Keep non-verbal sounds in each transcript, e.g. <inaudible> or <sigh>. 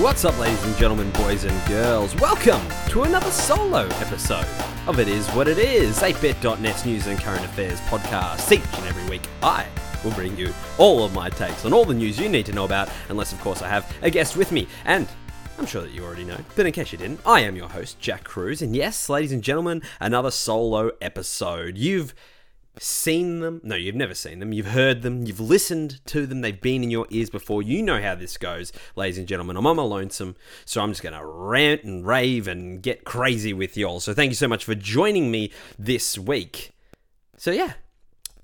What's up, ladies and gentlemen, boys and girls? Welcome to another solo episode of It Is What It Is, 8bit.net's news and current affairs podcast. Each and every week, I will bring you all of my takes on all the news you need to know about, unless, of course, I have a guest with me. And I'm sure that you already know, but in case you didn't, I am your host, Jack Cruz, and yes, ladies and gentlemen, another solo episode. You've seen them. No, you've never seen them. You've heard them. You've listened to them. They've been in your ears before. You know how this goes, ladies and gentlemen. I'm on my lonesome, so I'm just going to rant and rave and get crazy with y'all. So thank you so much for joining me this week. So, yeah,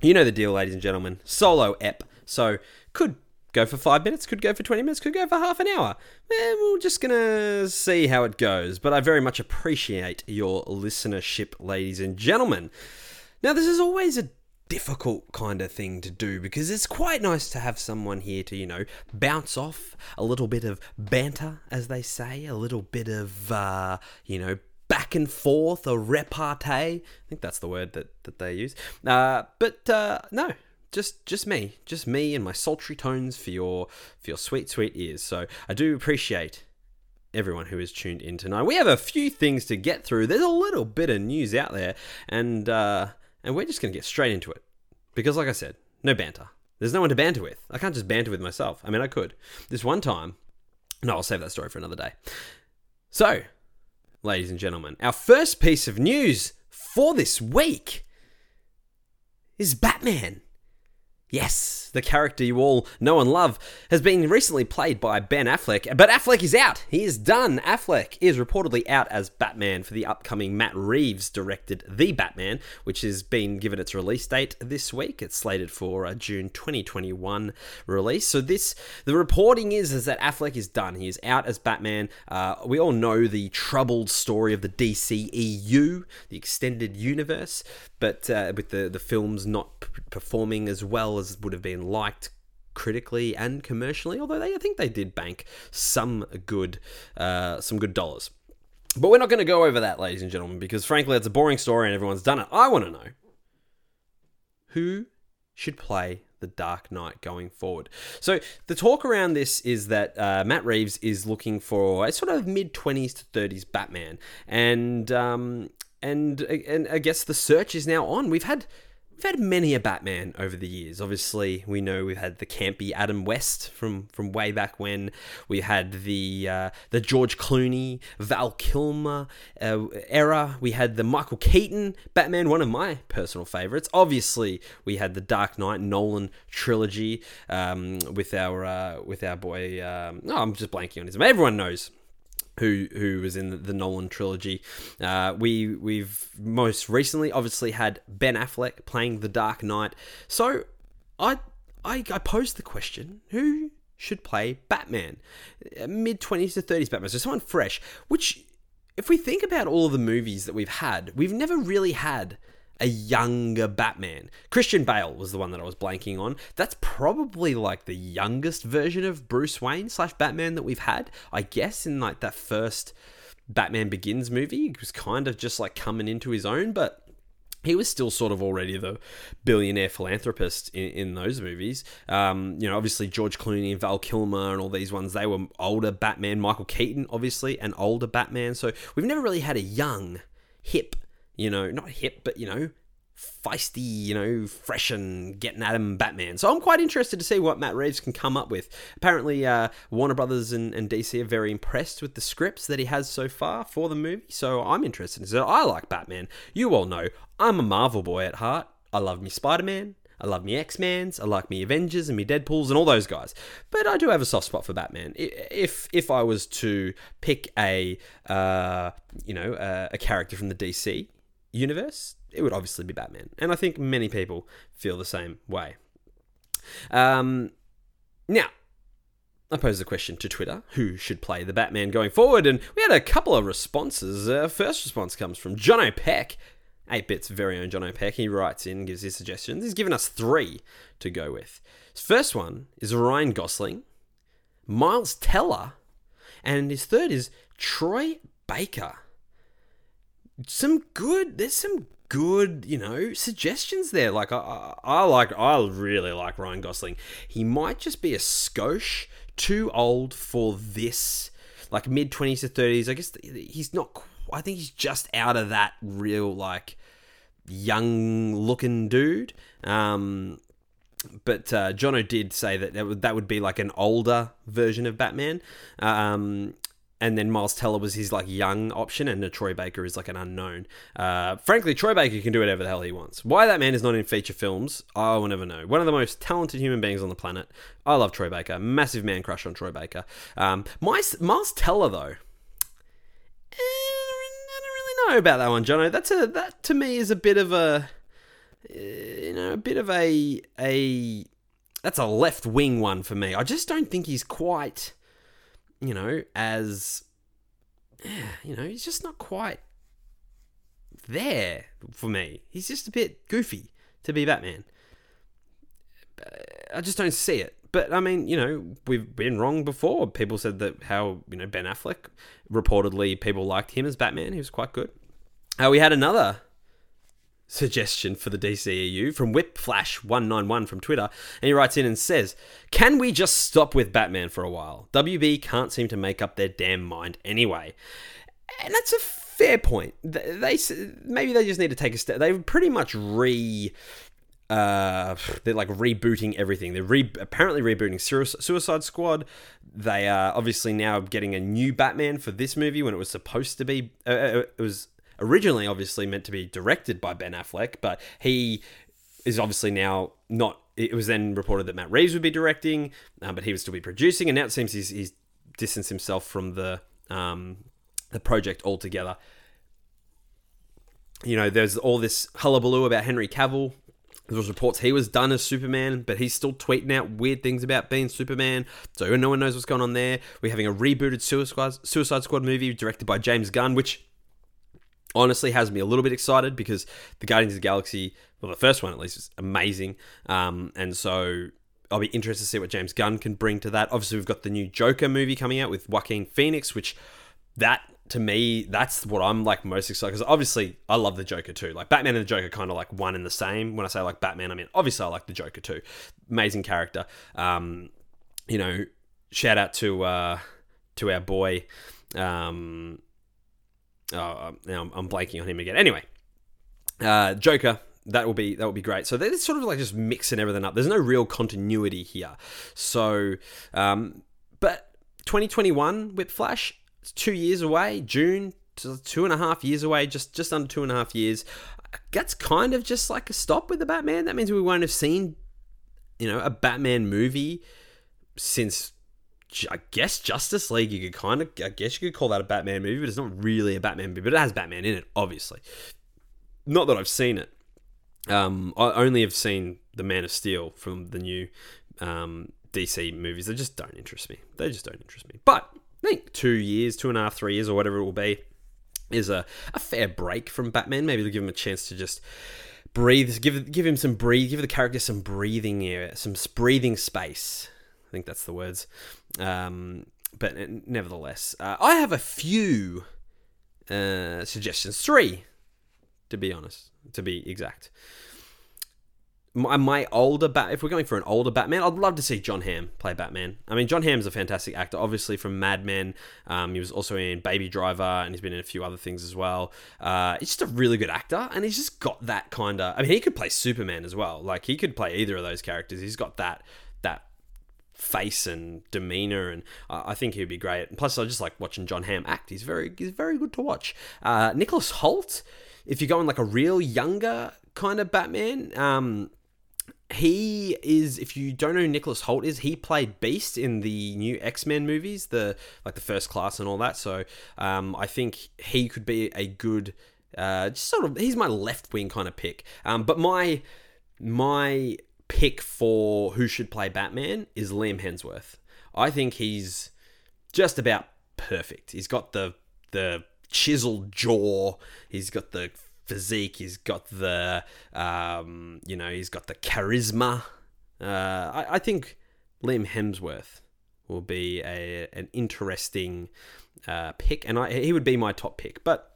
you know the deal, ladies and gentlemen. Solo ep. So, could go for five minutes, could go for 20 minutes, could go for half an hour. Eh, we're just gonna see how it goes. But I very much appreciate your listenership, ladies and gentlemen. Now, this is always a difficult kind of thing to do because it's quite nice to have someone here to, you know, bounce off a little bit of banter, as they say, a little bit of, uh, you know, back and forth, a repartee. I think that's the word that, that they use. Uh, but uh, no, just just me, just me and my sultry tones for your for your sweet sweet ears. So I do appreciate everyone who is tuned in tonight. We have a few things to get through. There's a little bit of news out there, and uh, and we're just gonna get straight into it because, like I said, no banter. There's no one to banter with. I can't just banter with myself. I mean, I could. This one time, no, I'll save that story for another day. So, ladies and gentlemen, our first piece of news for this week is Batman. Yes, the character you all know and love has been recently played by Ben Affleck, but Affleck is out. He is done. Affleck is reportedly out as Batman for the upcoming Matt Reeves directed The Batman, which has been given its release date this week. It's slated for a June 2021 release. So this, the reporting is, is that Affleck is done. He is out as Batman. Uh, we all know the troubled story of the DCEU, the extended universe, but uh, with the the films not performing as well as would have been liked critically and commercially. Although they, I think they did bank some good uh, some good dollars. But we're not going to go over that, ladies and gentlemen, because frankly, it's a boring story and everyone's done it. I want to know who should play the Dark Knight going forward. So the talk around this is that uh, Matt Reeves is looking for a sort of mid twenties to thirties Batman, and um, and and I guess the search is now on. We've had we've had many a Batman over the years. Obviously, we know we've had the campy Adam West from from way back when. We had the uh, the George Clooney, Val Kilmer uh, era. We had the Michael Keaton Batman, one of my personal favorites. Obviously, we had the Dark Knight Nolan trilogy um, with our uh, with our boy. Um, oh, I'm just blanking on his name. Everyone knows who who was in the, Nolan trilogy. Uh, we we've most recently obviously had Ben Affleck playing the Dark Knight. So I I, I posed the question: Who should play Batman? Mid twenties to thirties Batman, so someone fresh. Which, if we think about all of the movies that we've had, we've never really had a younger Batman. Christian Bale was the one that I was blanking on. That's probably like the youngest version of Bruce Wayne slash Batman that we've had, I guess, in like that first Batman Begins movie. He was kind of just like coming into his own, but he was still sort of already the billionaire philanthropist in, in those movies. Um, you know, obviously George Clooney and Val Kilmer and all these ones, they were older Batman. Michael Keaton, obviously, an older Batman. So we've never really had a young, hip, you know, not hip, but you know, feisty, you know, fresh and getting at him Batman. So I'm quite interested to see what Matt Reeves can come up with. Apparently, uh, Warner Brothers and, and, DC are very impressed with the scripts that he has so far for the movie. So I'm interested. So I like Batman. You all know I'm a Marvel boy at heart. I love me Spider Man. I love me X Men's, I like me Avengers and me Deadpool's and all those guys. But I do have a soft spot for Batman. If if I was to pick a uh, you know uh, a character from the DC universe, it would obviously be Batman. And I think many people feel the same way. Um, now, I posed the question to Twitter who should play the Batman going forward, and we had a couple of responses. Uh, first response comes from John O'Peck, 8 Bit's very own John O'Peck. He writes in, gives his suggestions. He's given us three to go with. His first one is Ryan Gosling, Miles Teller, and his third is Troy Baker. Some good, there's some good, you know, suggestions there. Like I, I, like, I really like Ryan Gosling. He might just be a skosh too old for this like mid twenties to thirties. I guess he's not. I think he's just out of that real like young looking dude. Um, but uh, Jono did say that that would, that would be like an older version of Batman. Um, and then Miles Teller was his like young option, and Troy Baker is like an unknown. Uh, frankly, Troy Baker can do whatever the hell he wants. Why that man is not in feature films, I will never know. One of the most talented human beings on the planet. I love Troy Baker. Massive man crush on Troy Baker. Um, Miles, Miles Teller though, eh, I don't really know about that one, Jono. That's a that to me is a bit of a you know a bit of a a that's a left wing one for me. I just don't think he's quite you know, as you know, he's just not quite there for me. He's just a bit goofy to be Batman. I just don't see it. But I mean, you know, we've been wrong before. People said that how you know Ben Affleck reportedly people liked him as Batman. He was quite good. Uh, we had another suggestion for the DCEU from Whipflash191 from Twitter, and he writes in and says, Can we just stop with Batman for a while? WB can't seem to make up their damn mind anyway. And that's a fair point. They, maybe they just need to take a step. They've pretty much re uh, they're like rebooting everything. They're re- apparently rebooting Suicide Squad. They are obviously now getting a new Batman for this movie when it was supposed to be. Uh, uh it was originally obviously meant to be directed by Ben Affleck, but he is obviously now not. It was then reported that Matt Reeves would be directing, um, but he would still be producing, and now it seems he's, he's distanced himself from the um, the project altogether. You know, there's all this hullabaloo about Henry Cavill. There was reports he was done as Superman, but he's still tweeting out weird things about being Superman. So no one knows what's going on there. We're having a rebooted Suicide Squad movie directed by James Gunn, which honestly has me a little bit excited because the Guardians of the Galaxy, well, the first one at least, is amazing. Um, and so I'll be interested to see what James Gunn can bring to that. Obviously, we've got the new Joker movie coming out with Joaquin Phoenix, which that to me, that's what I'm like most excited because obviously I love the Joker too. Like Batman and the Joker, kind of like one and the same. When I say like Batman, I mean obviously I like the Joker too. Amazing character. Um, you know, shout out to uh, to our boy. Um, Oh, now I'm, I'm blanking on him again. Anyway, uh, Joker. That will be that will be great. So they're sort of like just mixing everything up. There's no real continuity here. So, um, but 2021 Whipflash, it's two years away. June, two and a half years away. Just just under two and a half years. That's kind of just like a stop with the Batman. That means we won't have seen, you know, a Batman movie since I guess Justice League, you could kind of, I guess you could call that a Batman movie, but it's not really a Batman movie, but it has Batman in it, obviously. Not that I've seen it. Um, I only have seen The Man of Steel from the new um, DC movies. They just don't interest me. They just don't interest me. But I think two years, two and a half, three years, or whatever it will be, is a, a fair break from Batman. Maybe to give him a chance to just breathe, give give him some breathe, give the character some breathing air, some breathing space. Think that's the words. Um, but nevertheless, uh, I have a few uh, suggestions. Three, to be honest, to be exact. My, my older bat, if we're going for an older Batman, I'd love to see Jon Hamm play Batman. I mean, Jon Hamm's a fantastic actor, obviously from Mad Men. Um, he was also in Baby Driver, and he's been in a few other things as well. Uh, he's just a really good actor, and he's just got that kind of. I mean, he could play Superman as well. Like he could play either of those characters. He's got that face and demeanor, and I think he'd be great. Plus, I just like watching Jon Hamm act. He's very he's very good to watch. Uh, Nicholas Hoult, if you're going like a real younger kind of Batman, um, he is. If you don't know who Nicholas Hoult is, he played Beast in the new X Men movies, the like the First Class and all that. So um, I think he could be a good. Uh, just sort of, he's my left wing kind of pick. Um, but my my pick for who should play Batman is Liam Hemsworth. I think he's just about perfect. He's got the the chiseled jaw. He's got the physique. He's got the um, you know he's got the charisma. Uh, I, I think Liam Hemsworth will be a an interesting uh, pick, and I, he would be my top pick. But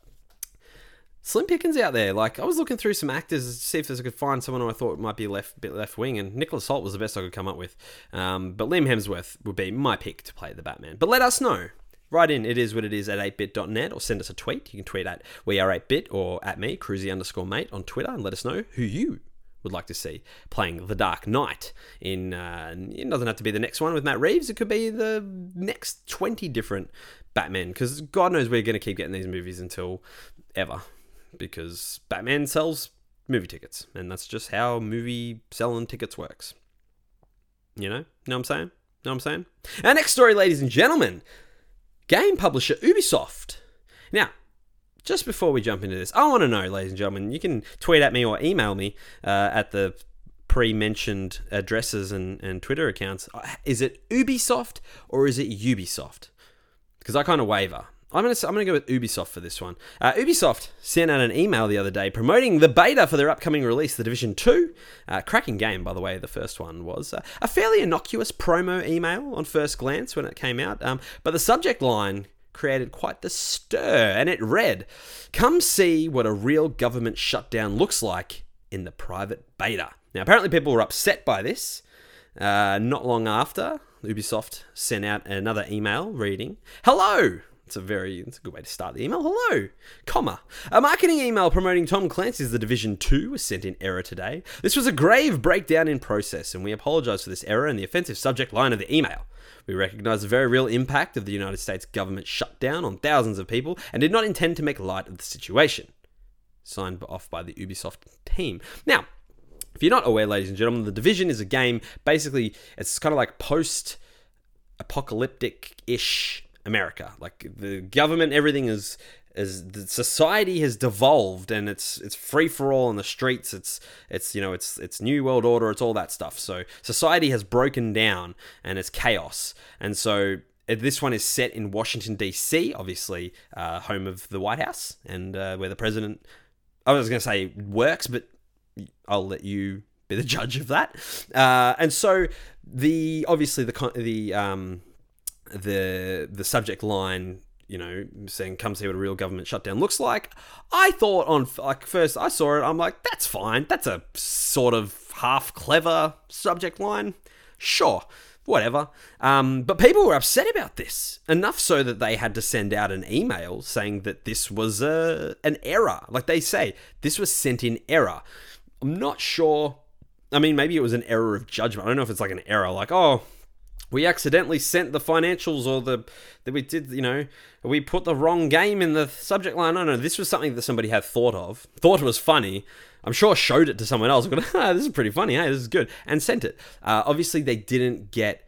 slim pickings out there. Like I was looking through some actors to see if I could find someone who I thought might be left bit left wing, and Nicholas Hoult was the best I could come up with. Um, but Liam Hemsworth would be my pick to play the Batman. But let us know write in. It is what it is at 8bit.net or send us a tweet. You can tweet at we are 8bit or at me, cruisy underscore mate on Twitter and let us know who you would like to see playing The Dark Knight. In uh, it doesn't have to be the next one with Matt Reeves. It could be the next twenty different Batman because God knows we're going to keep getting these movies until ever because Batman sells movie tickets and that's just how movie selling tickets works. You know, know what I'm saying? Know what I'm saying? Our next story, ladies and gentlemen, game publisher Ubisoft. Now, just before we jump into this, I want to know, ladies and gentlemen, you can tweet at me or email me uh, at the pre-mentioned addresses and, and Twitter accounts. Is it Ubisoft or is it Ubisoft? Because I kind of waver. I'm gonna I'm gonna go with Ubisoft for this one. Uh, Ubisoft sent out an email the other day promoting the beta for their upcoming release, The Division Two. Uh, cracking game, by the way. The first one was uh, a fairly innocuous promo email on first glance when it came out, um, but the subject line created quite the stir, and it read, "Come see what a real government shutdown looks like in the private beta." Now, apparently, people were upset by this. Uh, not long after, Ubisoft sent out another email reading, "Hello." It's a very it's a good way to start the email. Hello, comma. A marketing email promoting Tom Clancy's The Division 2 was sent in error today. This was a grave breakdown in process, and we apologize for this error and the offensive subject line of the email. We recognize the very real impact of the United States government shutdown on thousands of people and did not intend to make light of the situation. Signed off by the Ubisoft team. Now, if you're not aware, ladies and gentlemen, The Division is a game, basically, it's kind of like post apocalyptic ish America. Like the government, everything is is the society has devolved and it's it's free for all in the streets it's it's you know it's it's new world order it's all that stuff so society has broken down and it's chaos and so uh, this one is set in Washington D.C., obviously uh, home of the White House, and uh, where the president. I was going to say works, but I'll let you be the <laughs> judge of that. Uh, and so the obviously the the um, the the subject line you know, saying come see what a real government shutdown looks like. I thought on like first I saw it, I'm like, that's fine. That's a sort of half clever subject line. Sure, whatever. Um, but people were upset about this enough so that they had to send out an email saying that this was a an error. Like they say, this was sent in error. I'm not sure. I mean, maybe it was an error of judgment. I don't know if it's like an error, like oh we accidentally sent the financials or the that we did you know we put the wrong game in the subject line. No no this was something that somebody had thought of thought it was funny. I'm sure showed it to someone else. <laughs> Going ah, this is pretty funny. Hey this is good. And sent it. Uh, obviously they didn't get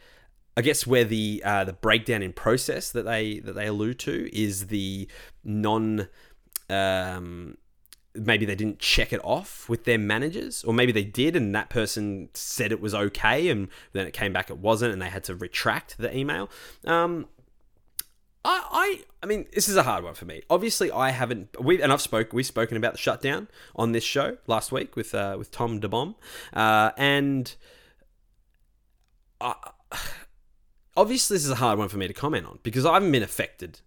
i guess where the uh, the breakdown in process that they that they allude to is the non um, maybe they didn't check it off with their managers, or maybe they did and that person said it was okay, and then it came back it wasn't, and they had to retract the email. Um, I, I, I mean, this is a hard one for me. Obviously, I haven't. We and I've spoke. We've spoken about the shutdown on this show last week with uh, with Tom DeBomb, uh, and I, <sighs> obviously, this is a hard one for me to comment on because I haven't been affected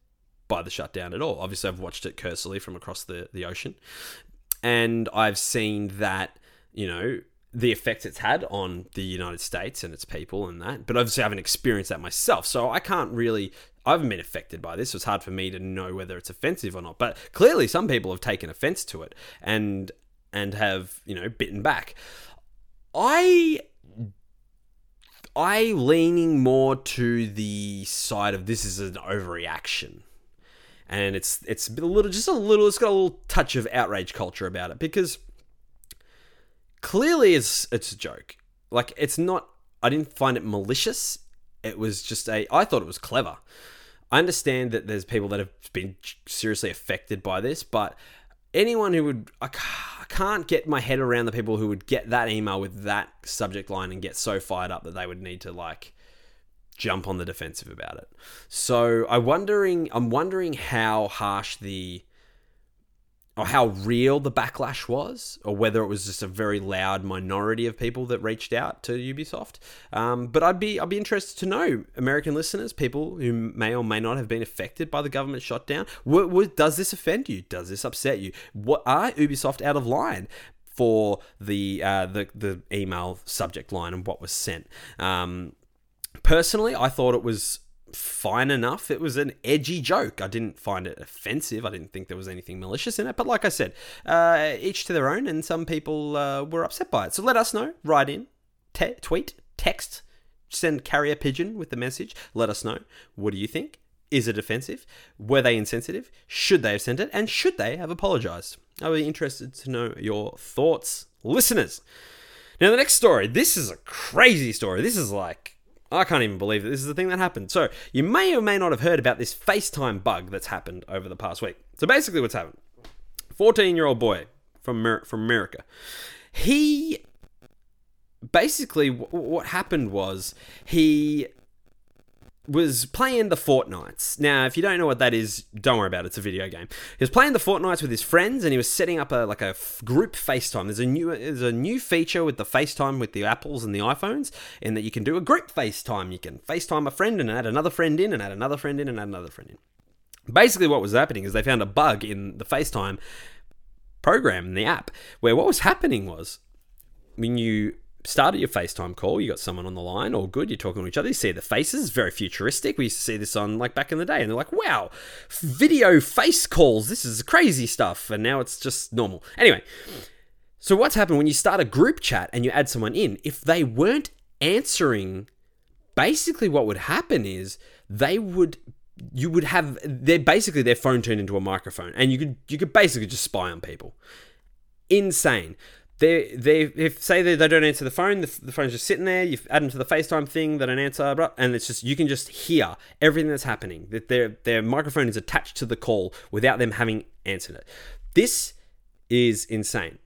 by the shutdown at all. Obviously, I've watched it cursorily from across the, the ocean, and I've seen that, you know, the effects it's had on the United States and its people and that. But obviously, I haven't experienced that myself, so I can't really. I haven't been affected by this. So it's hard for me to know whether it's offensive or not. But clearly, some people have taken offense to it and and have you know bitten back. I I leaning more to the side of this is an overreaction and it's it's a little just a little it's got a little touch of outrage culture about it because clearly it's it's a joke. Like it's not i didn't find it malicious. It was just a i thought it was clever. I understand that there's people that have been seriously affected by this but anyone who would I can't get my head around the people who would get that email with that subject line and get so fired up that they would need to like jump on the defensive about it. So I wondering I'm wondering how harsh the or how real the backlash was, or whether it was just a very loud minority of people that reached out to Ubisoft. Um, but I'd be I'd be interested to know, American listeners, people who may or may not have been affected by the government shutdown. What, what, does this offend you? Does this upset you? What are Ubisoft out of line? For the uh, the the email subject line and what was sent, um, personally, I thought it was fine enough. It was an edgy joke. I didn't find it offensive. I didn't think there was anything malicious in it. But like I said, uh, each to their own, and some people uh, were upset by it. So let us know. Write in, te- tweet, text, send carrier pigeon with the message. Let us know. What do you think? Is it offensive? Were they insensitive? Should they have sent it? And should they have apologized? I'll be interested to know your thoughts, listeners. Now, the next story. This is a crazy story. This is like I can't even believe that this is the thing that happened. So, you may or may not have heard about this FaceTime bug that's happened over the past week. So, basically, what's happened 14 year old boy from, from America. He basically, what happened was he was playing the Fortnites. Now, if you don't know what that is, don't worry about it. It's a video game. He was playing the Fortnites with his friends, and he was setting up a like a group FaceTime. There's a new there's a new feature with the FaceTime with the Apples and the iPhones, in that you can do a group FaceTime. You can FaceTime a friend and add another friend in, and add another friend in, and add another friend in. Basically, what was happening is they found a bug in the FaceTime program in the app where what was happening was when you started your FaceTime call, you got someone on the line, all good, you're talking to each other, you see the faces, very futuristic. We used to see this on like back in the day, and they're like, wow, video face calls, this is crazy stuff. And now it's just normal. Anyway, so what's happened when you start a group chat and you add someone in, if they weren't answering, basically what would happen is they would you would have they're basically their phone turned into a microphone and you could you could basically just spy on people insane they they if say they, they don't answer the phone, the, the phone's just sitting there. You add them to the FaceTime thing, they don't answer, and it's just you can just hear everything that's happening. That their their microphone is attached to the call without them having answered it. This is insane.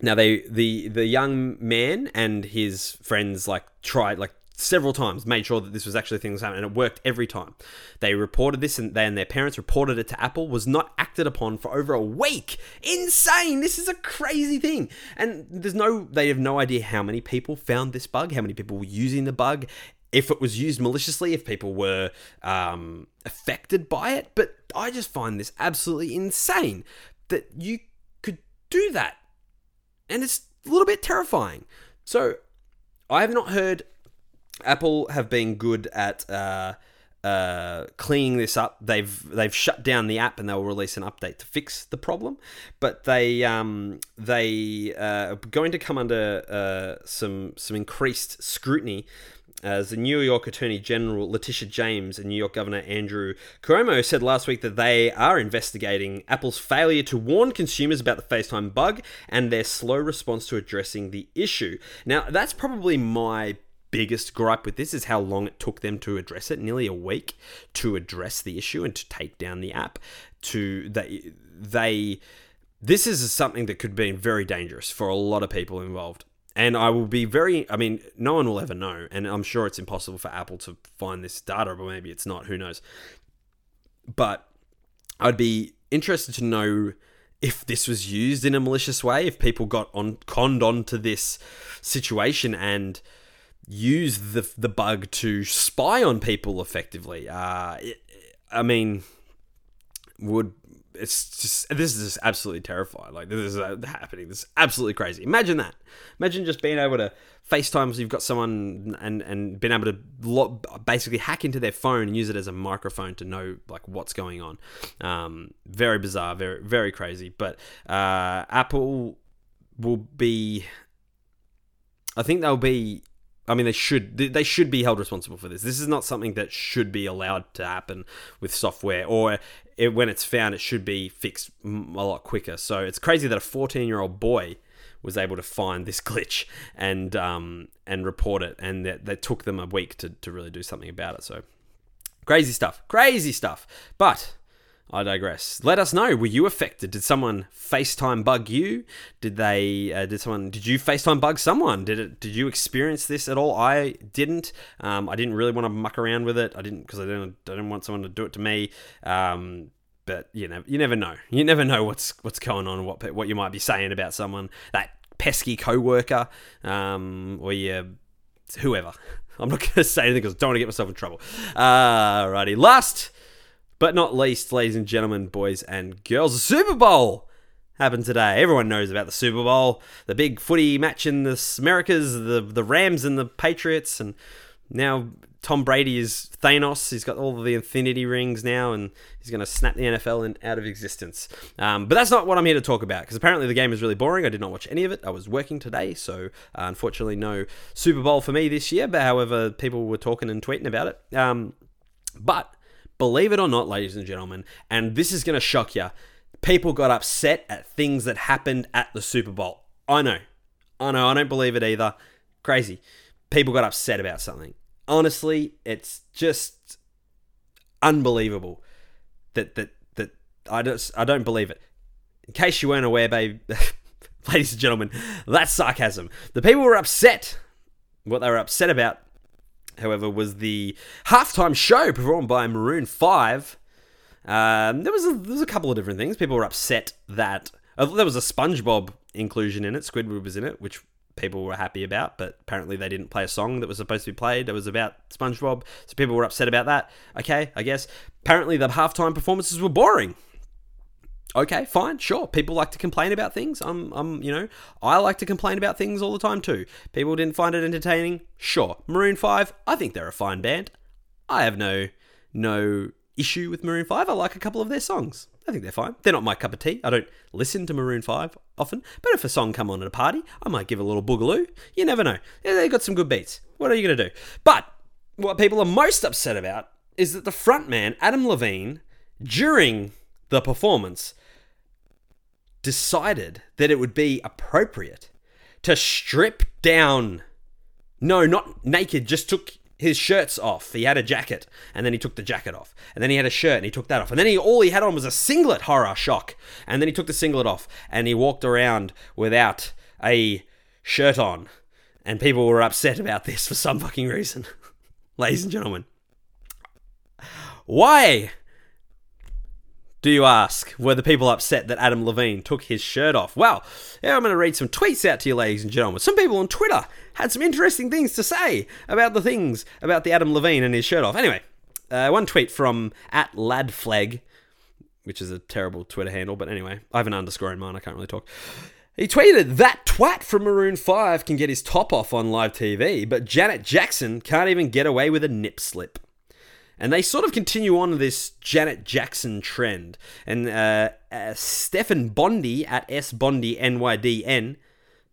Now they the the young man and his friends like tried like several times, made sure that this was actually things happening, and it worked every time. They reported this, and they and their parents reported it to Apple. Was not acted upon for over a week. Insane! This is a crazy thing, and there's no. They have no idea how many people found this bug, how many people were using the bug, if it was used maliciously, if people were um, affected by it. But I just find this absolutely insane that you could do that, and it's a little bit terrifying. So I have not heard Apple have been good at uh, uh, cleaning this up. They've they've shut down the app and they'll release an update to fix the problem. But they um, they uh, are going to come under uh, some some increased scrutiny. As the New York Attorney General Letitia James and New York Governor Andrew Cuomo said last week that they are investigating Apple's failure to warn consumers about the FaceTime bug and their slow response to addressing the issue. Now, that's probably my biggest gripe with this is how long it took them to address it. Nearly a week to address the issue and to take down the app. To they they this is something that could be very dangerous for a lot of people involved. And I will be very I mean no one will ever know and I'm sure it's impossible for Apple to find this data but maybe it's not who knows. But I'd be interested to know if this was used in a malicious way if people got on conned onto this situation and use the the bug to spy on people effectively. Uh, it, I mean, would it's just this is just absolutely terrifying. Like this is uh, happening. This is absolutely crazy. Imagine that. Imagine just being able to FaceTime so you've got someone and and being able to lo- basically hack into their phone and use it as a microphone to know like what's going on. Um, very bizarre. Very very crazy. But uh, Apple will be. I think they'll be I mean, they should they should be held responsible for this. This is not something that should be allowed to happen with software, or it, when it's found, it should be fixed a lot quicker. So it's crazy that a 14 year old boy was able to find this <laughs> glitch and um, and report it, and that, that took them a week to, to really do something about it. So crazy stuff, crazy stuff. But I digress. Let us know. Were you affected? Did someone FaceTime bug you? Did they? Uh, did someone? Did you FaceTime bug someone? Did it? Did you experience this at all? I didn't. Um, I didn't really want to muck around with it. I didn't because I didn't. I didn't want someone to do it to me. Um, but you know, you never know. You never know what's what's going on. What what you might be saying about someone. That pesky coworker, um, or you, whoever. <laughs> I'm not going to say anything because I don't want to get myself in trouble. Alrighty, last but not least, ladies and gentlemen, boys and girls, the Super Bowl happened today. Everyone knows about the Super Bowl, the big footy match in the Americas, the the Rams and the Patriots, and Now Tom Brady is Thanos. He's got all the Infinity Rings now, and he's going to snap the NFL in, out of existence. Um, but that's not what I'm here to talk about because apparently the game is really boring. I did not watch any of it. I was working today, so uh, unfortunately, no Super Bowl for me this year. But however, people were talking and tweeting about it. Um, but believe it or not, ladies and gentlemen, and this is going to shock you, people got upset at things that happened at the Super Bowl. I know. I know. I don't believe it either. Crazy. People got upset about something honestly, it's just unbelievable that that that I don't I don't believe it. In case you weren't aware, babe, <laughs> ladies and gentlemen, that's sarcasm. The people were upset. What they were upset about, however, was the halftime show performed by Maroon Five. Um, there was a, there was a couple of different things. People were upset that uh, there was a SpongeBob inclusion in it. Squidward was in it, which people were happy about, but apparently they didn't play a song that was supposed to be played that was about SpongeBob, so people were upset about that. Okay, I guess. Apparently the halftime performances were boring. Okay, fine, sure. People like to complain about things. I'm, I'm, you know, I like to complain about things all the time too. People didn't find it entertaining. Sure, Maroon Five. I think they're a fine band. I have no, no issue with Maroon Five. I like a couple of their songs. I think they're fine. They're not my cup of tea. I don't listen to Maroon 5 often, but if a song come on at a party, I might give a little boogaloo. You never know. They've got some good beats. What are you going to do? But what people are most upset about is that the frontman, Adam Levine, during the performance, decided that it would be appropriate to strip down. No, not naked, just took his shirts off. He had a jacket, and then he took the jacket off, and then he had a shirt, and he took that off, and then he all he had on was a singlet. Horror shock, and then he took the singlet off, and he walked around without a shirt on, and people were upset about this for some fucking reason, <laughs> ladies and gentlemen. Why do you ask? Were the people upset that Adam Levine took his shirt off? Well, yeah, I'm going to read some tweets out to you, ladies and gentlemen. Some people on Twitter had some interesting things to say about the things about the Adam Levine and his shirt off. Anyway, uh, one tweet from at ladflag, which is a terrible Twitter handle, but anyway, I have an underscore in mine. I can't really talk. He tweeted, That twat from Maroon 5 can get his top off on live TV, but Janet Jackson can't even get away with a nip slip. And they sort of continue on this Janet Jackson trend. And uh, uh, Stefan Bondy at S Bondi NYDN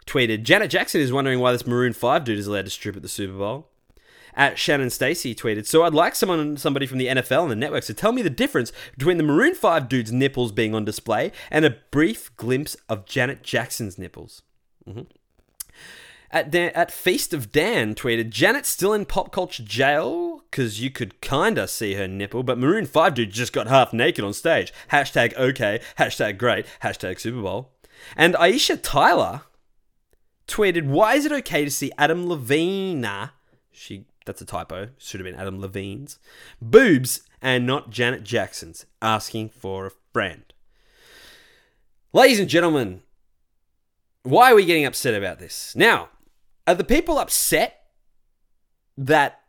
tweeted Janet Jackson is wondering why this Maroon 5 dude is allowed to strip at the Super Bowl. At Shannon Stacy tweeted, So I'd like someone, somebody from the NFL and the networks to tell me the difference between the Maroon 5 dude's nipples being on display and a brief glimpse of Janet Jackson's nipples. Mm-hmm. At, Dan, at Feast of Dan tweeted, Janet's still in pop culture jail because you could kinda see her nipple, but Maroon 5 dude just got half naked on stage. Hashtag okay, hashtag great, hashtag Super Bowl. And Aisha Tyler tweeted, Why is it okay to see Adam Levine? She that's a typo. Should have been Adam Levine's boobs and not Janet Jackson's. Asking for a friend. Ladies and gentlemen, why are we getting upset about this? Now, are the people upset that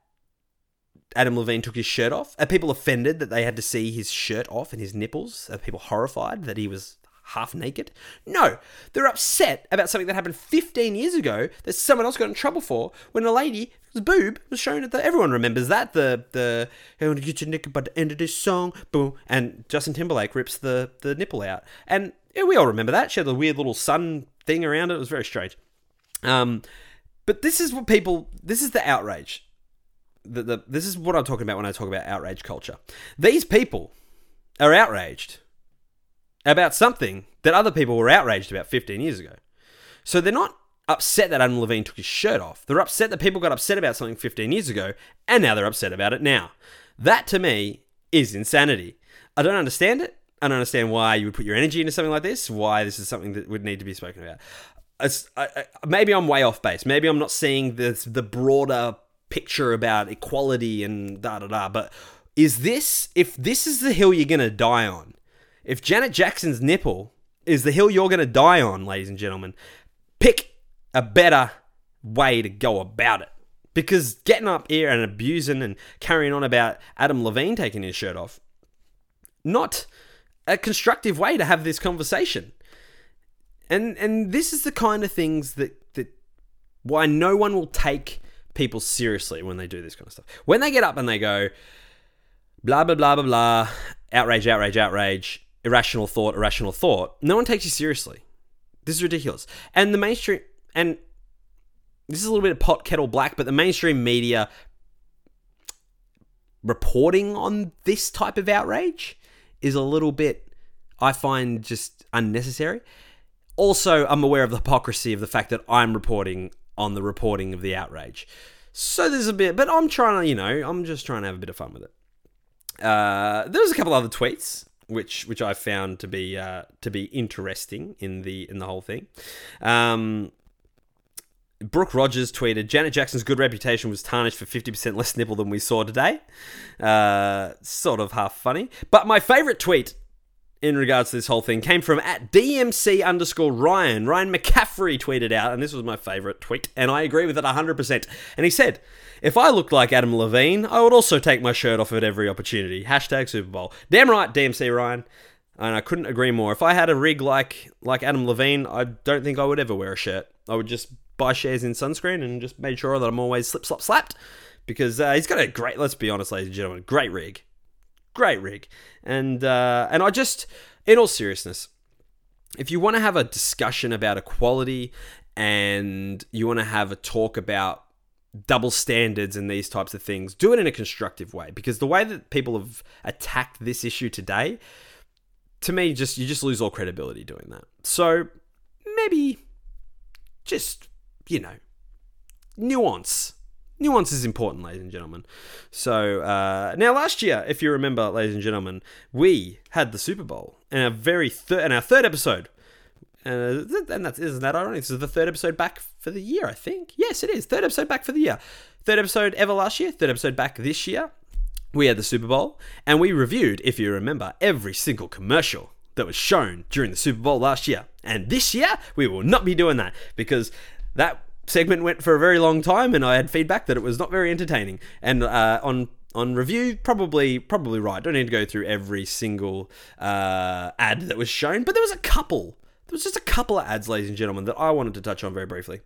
Adam Levine took his shirt off? Are people offended that they had to see his shirt off and his nipples? Are people horrified that he was half naked? No, they're upset about something that happened 15 years ago that someone else got in trouble for when a lady's boob was shown at the. Everyone remembers that the the I want to get your naked by the end of this song, boom, and Justin Timberlake rips the the nipple out, and yeah, we all remember that. She had the weird little sun thing around it. It was very strange. Um, but this is what people. This is the outrage. The, the, this is what I'm talking about when I talk about outrage culture. These people are outraged about something that other people were outraged about 15 years ago. So they're not upset that Adam Levine took his shirt off. They're upset that people got upset about something 15 years ago, and now they're upset about it now. That to me is insanity. I don't understand it. I don't understand why you would put your energy into something like this. Why this is something that would need to be spoken about. I, I, maybe I'm way off base. Maybe I'm not seeing the the broader picture about equality and da da da. But is this if this is the hill you're gonna die on? If Janet Jackson's nipple is the hill you're gonna die on, ladies and gentlemen, pick a better way to go about it. Because getting up here and abusing and carrying on about Adam Levine taking his shirt off, not a constructive way to have this conversation. And and this is the kind of things that that why no one will take people seriously when they do this kind of stuff. When they get up and they go, blah, blah, blah, blah, blah, outrage, outrage, outrage, irrational thought, irrational thought, no one takes you seriously. This is ridiculous. And the mainstream, and this is a little bit of pot kettle black, but the mainstream media reporting on this type of outrage is a little bit, I find, just unnecessary. Also, I'm aware of the hypocrisy of the fact that I'm reporting on the reporting of the outrage. So there's a bit, but I'm trying to, you know, I'm just trying to have a bit of fun with it. Uh, there was a couple other tweets which which I found to be uh, to be interesting in the in the whole thing. Um, Brooke Rogers tweeted, Janet Jackson's good reputation was tarnished for 50% less nipple than we saw today. Uh, sort of half funny. But my favourite tweet in regards to this whole thing came from at DMC underscore Ryan. Ryan McCaffrey tweeted out, and this was my favourite tweet, and I agree with it 100%. And he said, If I looked like Adam Levine, I would also take my shirt off at every opportunity. Hashtag Super Bowl. Damn right, DMC Ryan. And I couldn't agree more. If I had a rig like like Adam Levine, I don't think I would ever wear a shirt. I would just buy shares in sunscreen and just made sure that I'm always slip, slop, slapped. Because uh, he's got a great, let's be honest, ladies and gentlemen, great rig. Great rig. And, uh, and I just, in all seriousness, if you want to have a discussion about equality and you want to have a talk about double standards and these types of things, do it in a constructive way. Because the way that people have attacked this issue today, to me, just you just lose all credibility doing that. So maybe just you know, nuance. Nuance is important, ladies and gentlemen. So uh, now, last year, if you remember, ladies and gentlemen, we had the Super Bowl in our very third and our third episode. Uh, and that's isn't that ironic? This is the third episode back for the year, I think. Yes, it is third episode back for the year. Third episode ever last year. Third episode back this year. We had the Super Bowl and we reviewed, if you remember, every single commercial that was shown during the Super Bowl last year. And this year, we will not be doing that because that segment went for a very long time, and I had feedback that it was not very entertaining. And uh, on on review, probably probably right. Don't need to go through every single uh, ad that was shown, but there was a couple. There was just a couple of ads, ladies and gentlemen, that I wanted to touch on very briefly.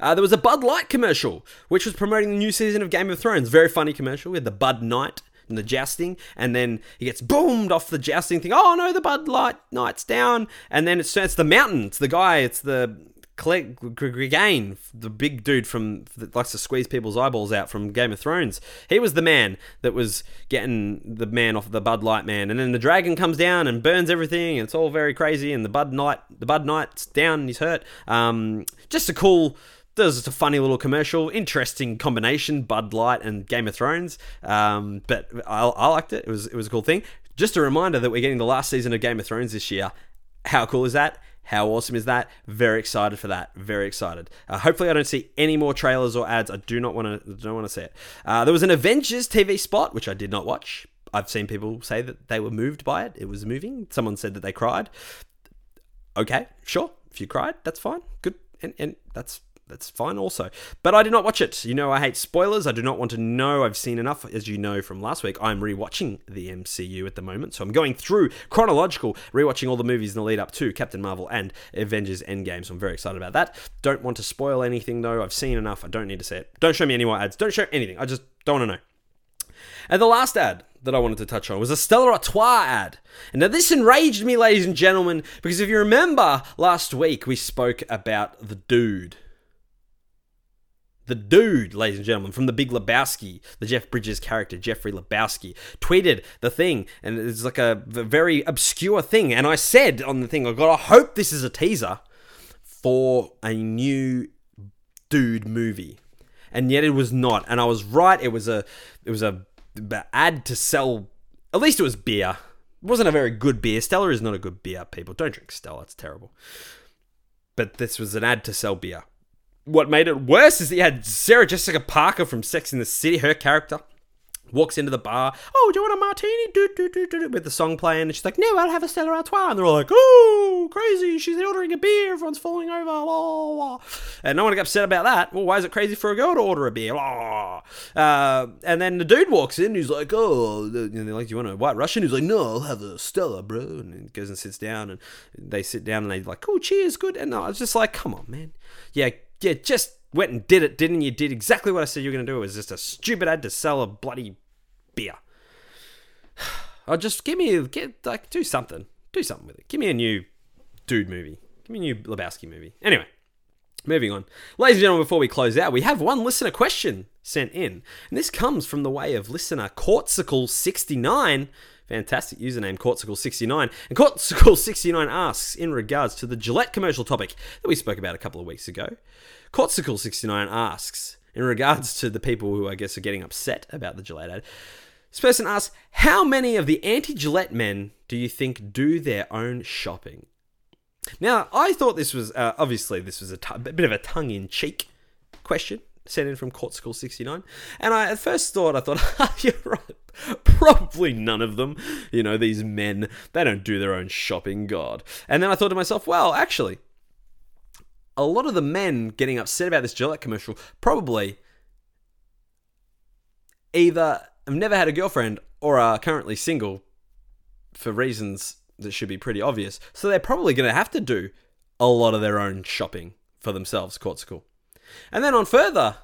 Uh, there was a Bud Light commercial, which was promoting the new season of Game of Thrones. Very funny commercial with the Bud Knight and the jousting, and then he gets boomed off the jousting thing. Oh no, the Bud Light Knight's down, and then it's it's the mountain. It's the guy. It's the Clegane, the big dude from that likes to squeeze people's eyeballs out from Game of Thrones. He was the man that was getting the man off the Bud Light man, and then the dragon comes down and burns everything, and it's all very crazy. And the Bud Knight, the Bud Knight's down, and he's hurt. Um, just a cool. There's just a funny little commercial, interesting combination, Bud Light and Game of Thrones. Um, but I, I liked it. It was it was a cool thing. Just a reminder that we're getting the last season of Game of Thrones this year. How cool is that? How awesome is that? Very excited for that. Very excited. Uh, hopefully, I don't see any more trailers or ads. I do not want to. Don't want to see it. Uh, there was an Avengers TV spot which I did not watch. I've seen people say that they were moved by it. It was moving. Someone said that they cried. Okay, sure. If you cried, that's fine. Good, and and that's that's fine also. But I did not watch it. You know, I hate spoilers. I do not want to know. I've seen enough. As you know from last week, I'm rewatching the MCU at the moment. So I'm going through chronological, rewatching all the movies in the lead up to Captain Marvel and Avengers Endgame. So I'm very excited about that. Don't want to spoil anything though. I've seen enough. I don't need to say it. Don't show me any more ads. Don't show anything. I just don't want to know. And the last ad that I wanted to touch on was a Stella Artois ad. And now this enraged me, ladies and gentlemen, because if you remember last week we spoke about the dude the dude, ladies and gentlemen, from the Big Lebowski, the Jeff Bridges character, Jeffrey Lebowski, tweeted the thing, and it's like a, very obscure thing. And I said on the thing, I got, I hope this is a teaser for a new dude movie, and yet it was not. And I was right. It was a, it was a ad to sell. At least it was beer. It wasn't a very good beer. Stella is not a good beer. People don't drink Stella. It's terrible. But this was an ad to sell beer what made it worse is that you had Sarah Jessica Parker from Sex in the City, her character. Walks into the bar. Oh, do you want a martini? Do, do, do, do, with the song playing. And she's like, no, I'll have a Stella Artois. And they're all like, oh, crazy. She's ordering a beer. Everyone's falling over. Blah, blah. And no one gets upset about that. Well, why is it crazy for a girl to order a beer? Blah. Uh, and then the dude walks in. He's like, oh, and they're like, do you want a white Russian? He's like, no, I'll have a Stella, bro. And he goes and sits down. And they sit down and they like, oh, cheers, good. And I was just like, come on, man. Yeah, yeah, just went and did it, didn't you? Did exactly what I said you were going to do. It was just a stupid ad to sell a bloody beer. <sighs> I'll just give me get like do something, do something with it. Give me a new dude movie. Give me a new Lebowski movie. Anyway, moving on, ladies and gentlemen. Before we close out, we have one listener question sent in, and this comes from the way of listener Courtsicle69. Fantastic username, Courtsicle69. And Courtsicle69 asks, in regards to the Gillette commercial topic that we spoke about a couple of weeks ago, Courtsicle69 asks, in regards to the people who I guess are getting upset about the Gillette ad, this person asks, how many of the anti-Gillette men do you think do their own shopping? Now, I thought this was, uh, obviously, this was a, bit of a tongue-in-cheek question sent in from Courtsicle69. And I at first thought, I thought, oh, <laughs> you're right. <laughs> Probably none of them. You know, these men, they don't do their own shopping, God. And then I thought to myself, well, actually, a lot of the men getting upset about this Gillette commercial probably either have never had a girlfriend or are currently single for reasons that should be pretty obvious. So they're probably going to have to do a lot of their own shopping for themselves, Courtsicle. And then on further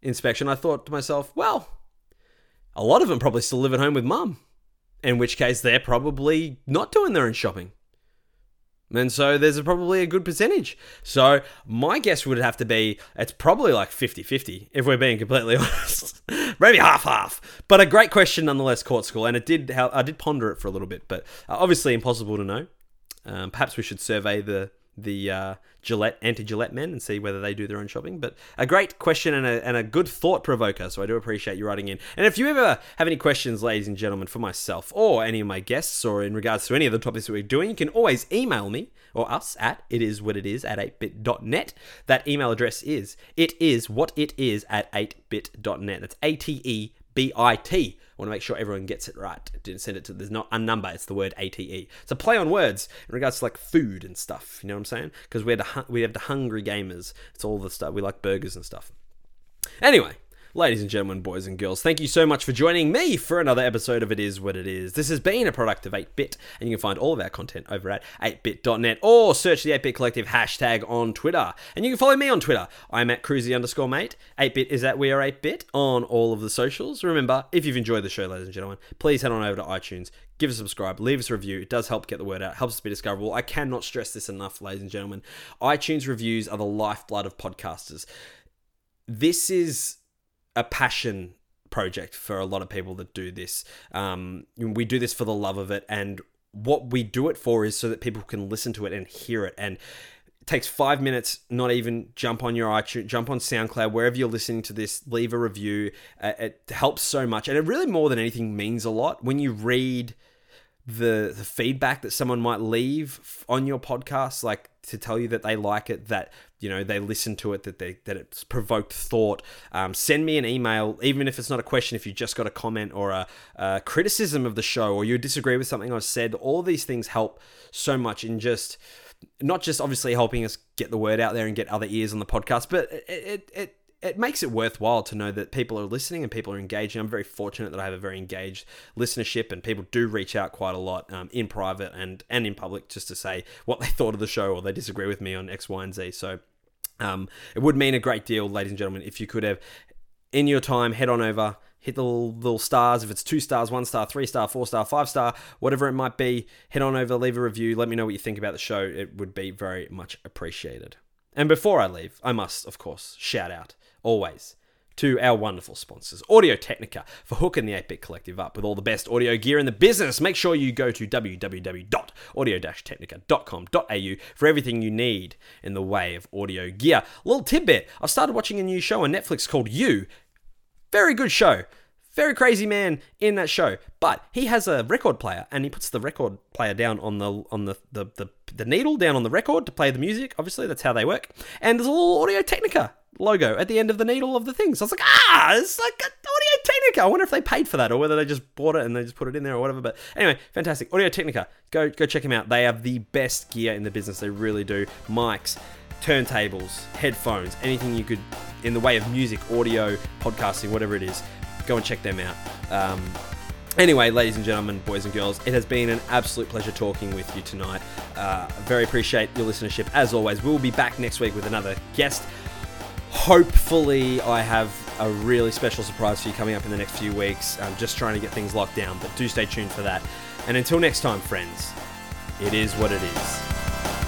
inspection, I thought to myself, well, a lot of them probably still live at home with mum, in which case they're probably not doing their own shopping. And so there's a, probably a good percentage. So my guess would have to be it's probably like 50 50, if we're being completely <laughs> honest. Maybe half half. But a great question nonetheless, Courtsicle. And it did, I did ponder it for a little bit, but uh, obviously impossible to know. Um, perhaps we should survey the the uh, Gillette anti-Gillette men and see whether they do their own shopping. But a great question and a, and a good thought provoker. So I do appreciate you writing in. And if you ever have any questions, ladies and gentlemen, for myself or any of my guests, or in regards to any of the topics that we're doing, you can always email me or us at it is what it is at 8bit.net. That email address is it is what it is at 8bit.net. That's A T E B I T. Want to make sure everyone gets it right. Didn't send it to there's not a number. It's the word A T E. It's a play on words in regards to like food and stuff. You know what I'm saying? Because we're the we have the hungry gamers. It's all the stuff we like burgers and stuff. Anyway, Ladies and gentlemen, boys and girls, thank you so much for joining me for another episode of It Is What It Is. This has been a product of 8bit, and you can find all of our content over at 8bit.net or search the 8bit collective hashtag on Twitter. And you can follow me on Twitter. I'm at cruisy underscore mate. 8bit is at We Are 8bit on all of the socials. Remember, if you've enjoyed the show, ladies and gentlemen, please head on over to iTunes, give us a subscribe, leave us a review. It does help get the word out, helps us be discoverable. I cannot stress this enough, ladies and gentlemen. iTunes reviews are the lifeblood of podcasters. This is a passion project for a lot of people that do this. Um, we do this for the love of it, and what we do it for is so that people can listen to it and hear it. And it takes five minutes, not even jump on your iTunes, jump on SoundCloud, wherever you're listening to this, leave a review. Uh, it helps so much, and it really more than anything means a lot when you read the the feedback that someone might leave on your podcast like to tell you that they like it that you know they listen to it that they that it's provoked thought um, send me an email even if it's not a question if you just got a comment or a, a criticism of the show or you disagree with something i've said all these things help so much in just not just obviously helping us get the word out there and get other ears on the podcast but it, it, it it makes it worthwhile to know that people are listening and people are engaging. I'm very fortunate that I have a very engaged listenership and people do reach out quite a lot um, in private and, and in public just to say what they <laughs> thought of the show or they disagree with me on X, Y, and Z. So um, it would mean a great deal, ladies and gentlemen, if you could have, in your time, head on over, hit the little, little stars. If it's two stars, one star, three star, four star, five star, whatever it might be, head on over, leave a review. Let me know what you think about the show. It would be very much appreciated. And before I leave, I must, of course, shout out always to our wonderful sponsors, Audio Technica, for hooking the 8-Bit Collective up with all the best audio gear in the business. Make sure you go to www.audio-technica.com.au for everything you need in the way of audio gear. Little tidbit, I've started watching a new show on Netflix called You. Very good show. Very crazy man in that show, but he has a record player and he puts the record player down on the on the, the, the, the needle down on the record to play the music. Obviously, that's how they work. And there's a little Audio Technica logo at the end of the needle of the thing. So I was like, ah, it's like Audio Technica. I wonder if they paid for that or whether they just bought it and they just put it in there or whatever. But anyway, fantastic. Audio Technica. Go go check them out. They have the best gear in the business. They really do. Mics, turntables, headphones, anything you could in the way of music, audio, podcasting, whatever it is. Go and check them out. Um, Anyway, ladies and gentlemen, boys and girls, it has been an absolute pleasure talking with you tonight. Uh, very appreciate your listenership. As always, we'll be back next week with another guest Hopefully, I have a really special surprise for you coming up in the next few weeks. I'm just trying to get things locked down, but do stay tuned for that. And until next time, friends, it is what it is.